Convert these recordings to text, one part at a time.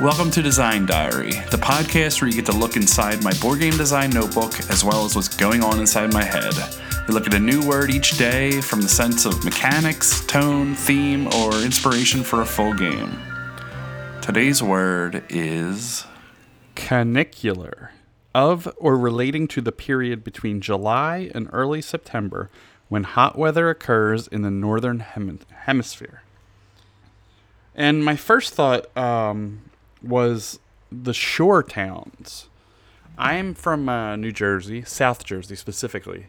Welcome to Design Diary, the podcast where you get to look inside my board game design notebook as well as what's going on inside my head. We look at a new word each day from the sense of mechanics, tone, theme, or inspiration for a full game. Today's word is Canicular. Of or relating to the period between July and early September when hot weather occurs in the northern hem- hemisphere. And my first thought um, was the shore towns. I'm from uh, New Jersey, South Jersey specifically.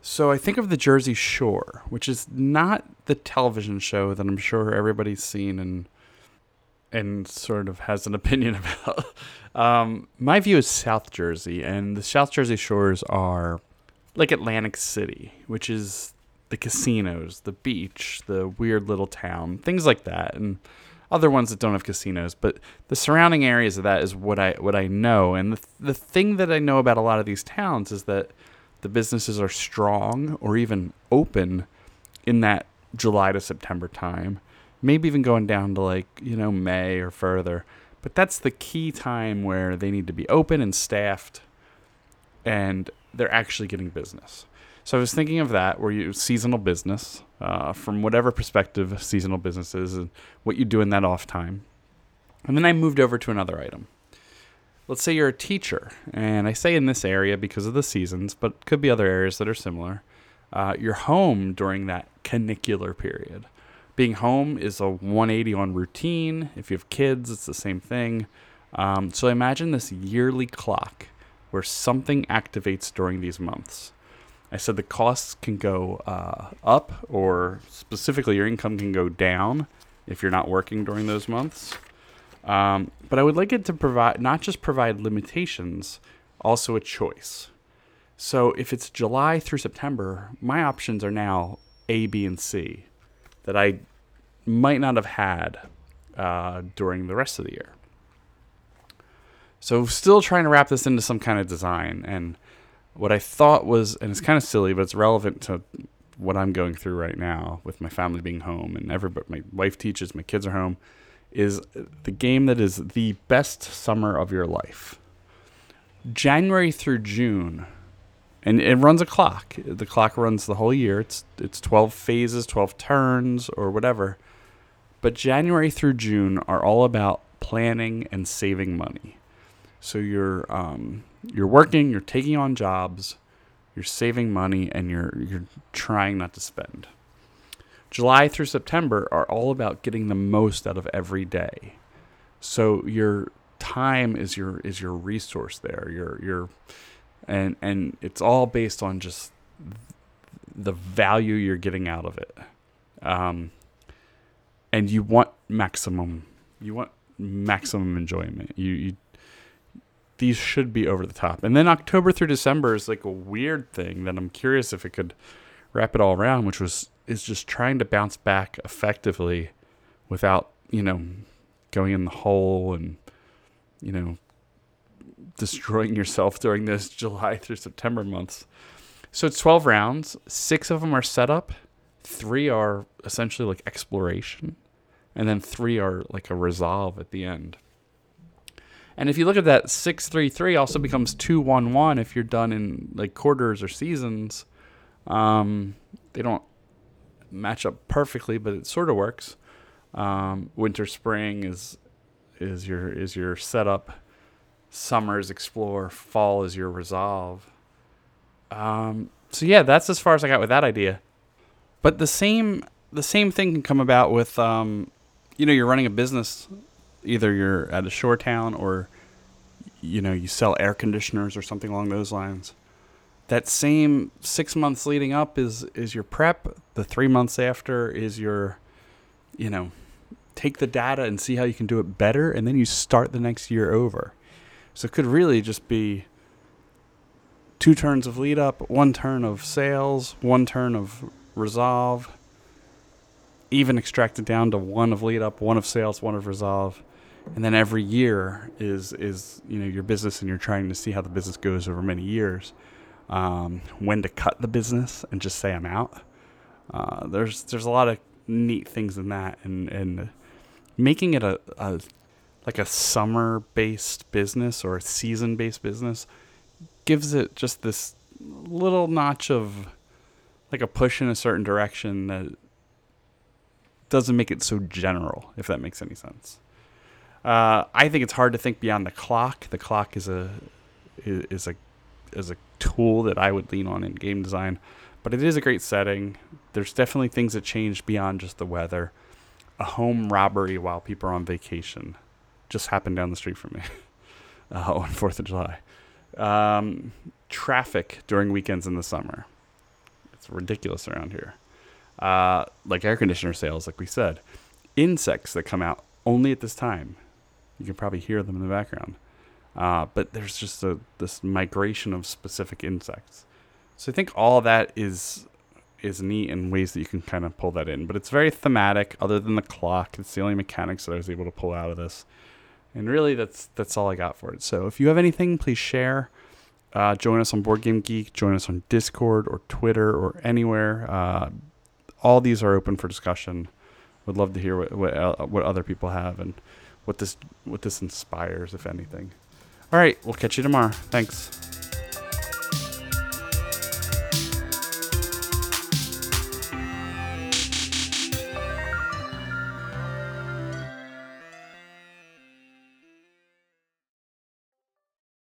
So I think of the Jersey Shore, which is not the television show that I'm sure everybody's seen and and sort of has an opinion about. Um, my view is South Jersey, and the South Jersey shores are like Atlantic City, which is the casinos, the beach, the weird little town, things like that, and other ones that don't have casinos. But the surrounding areas of that is what I what I know, and the the thing that I know about a lot of these towns is that the businesses are strong or even open in that July to September time maybe even going down to like, you know, May or further. But that's the key time where they need to be open and staffed and they're actually getting business. So I was thinking of that where you seasonal business, uh, from whatever perspective seasonal business is and what you do in that off time. And then I moved over to another item. Let's say you're a teacher, and I say in this area because of the seasons, but could be other areas that are similar. Uh, you're home during that canicular period being home is a 180 on routine. If you have kids, it's the same thing. Um, so imagine this yearly clock where something activates during these months. I said the costs can go uh, up, or specifically, your income can go down if you're not working during those months. Um, but I would like it to provide not just provide limitations, also a choice. So if it's July through September, my options are now A, B, and C that I might not have had uh, during the rest of the year. So, still trying to wrap this into some kind of design. And what I thought was, and it's kind of silly, but it's relevant to what I'm going through right now with my family being home and everybody, my wife teaches, my kids are home, is the game that is the best summer of your life. January through June and it runs a clock. The clock runs the whole year. It's it's 12 phases, 12 turns or whatever. But January through June are all about planning and saving money. So you're um, you're working, you're taking on jobs, you're saving money, and you're you're trying not to spend. July through September are all about getting the most out of every day. So your time is your is your resource there. Your your and and it's all based on just the value you're getting out of it. Um, and you want maximum, you want maximum enjoyment. You, you these should be over the top. And then October through December is like a weird thing that I'm curious if it could wrap it all around, which was is just trying to bounce back effectively without, you know, going in the hole and you know, destroying yourself during this July through September months. So it's 12 rounds. Six of them are setup, three are essentially like exploration, and then three are like a resolve at the end. And if you look at that, 633 also becomes 211 if you're done in like quarters or seasons. Um, they don't match up perfectly, but it sort of works. Um, winter spring is is your is your setup summer is explore, fall is your resolve. Um, so yeah, that's as far as I got with that idea. But the same the same thing can come about with um, you know, you're running a business, either you're at a shore town or you know, you sell air conditioners or something along those lines. That same six months leading up is is your prep. The three months after is your, you know, take the data and see how you can do it better, and then you start the next year over. So it could really just be two turns of lead up, one turn of sales, one turn of resolve, even extracted down to one of lead up, one of sales, one of resolve. And then every year is is you know your business, and you're trying to see how the business goes over many years. Um, when to cut the business and just say I'm out. Uh, there's there's a lot of neat things in that, and and making it a, a like a summer based business or a season based business gives it just this little notch of like a push in a certain direction that doesn't make it so general, if that makes any sense. Uh, I think it's hard to think beyond the clock. The clock is a is a is a tool that I would lean on in game design, but it is a great setting. There's definitely things that change beyond just the weather. A home robbery while people are on vacation just happened down the street from me uh, on Fourth of July. Um, traffic during weekends in the summer. It's ridiculous around here. Uh, like air conditioner sales, like we said. Insects that come out only at this time. You can probably hear them in the background. Uh, but there's just a, this migration of specific insects. So I think all that is is neat in ways that you can kind of pull that in. But it's very thematic. Other than the clock, it's the only mechanics that I was able to pull out of this. And really, that's that's all I got for it. So if you have anything, please share. Uh, join us on Board Game Geek. Join us on Discord or Twitter or anywhere. Uh, all these are open for discussion. Would love to hear what what, uh, what other people have and what this what this inspires, if anything. All right, we'll catch you tomorrow. Thanks.